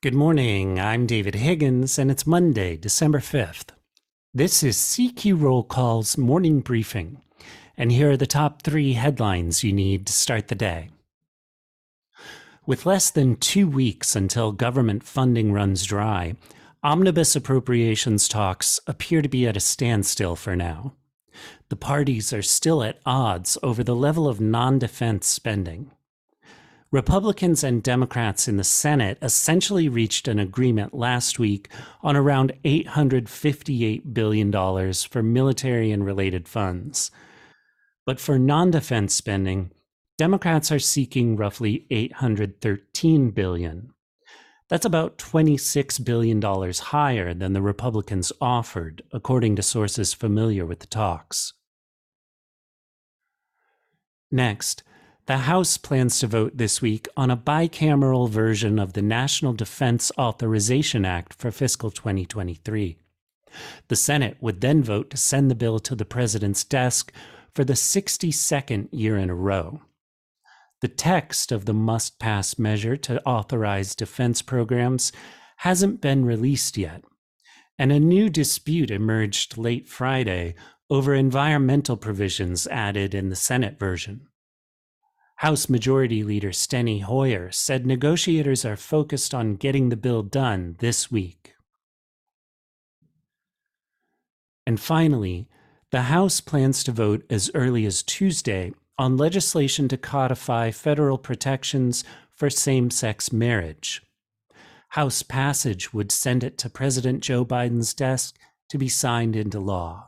Good morning. I'm David Higgins, and it's Monday, December 5th. This is CQ Roll Call's morning briefing, and here are the top three headlines you need to start the day. With less than two weeks until government funding runs dry, omnibus appropriations talks appear to be at a standstill for now. The parties are still at odds over the level of non defense spending. Republicans and Democrats in the Senate essentially reached an agreement last week on around $858 billion for military and related funds. But for non defense spending, Democrats are seeking roughly 813 billion. That's about $26 billion higher than the Republicans offered, according to sources familiar with the talks. Next, the House plans to vote this week on a bicameral version of the National Defense Authorization Act for fiscal 2023. The Senate would then vote to send the bill to the president's desk for the 62nd year in a row. The text of the must pass measure to authorize defense programs hasn't been released yet, and a new dispute emerged late Friday over environmental provisions added in the Senate version. House Majority Leader Steny Hoyer said negotiators are focused on getting the bill done this week. And finally, the House plans to vote as early as Tuesday on legislation to codify federal protections for same sex marriage. House passage would send it to President Joe Biden's desk to be signed into law.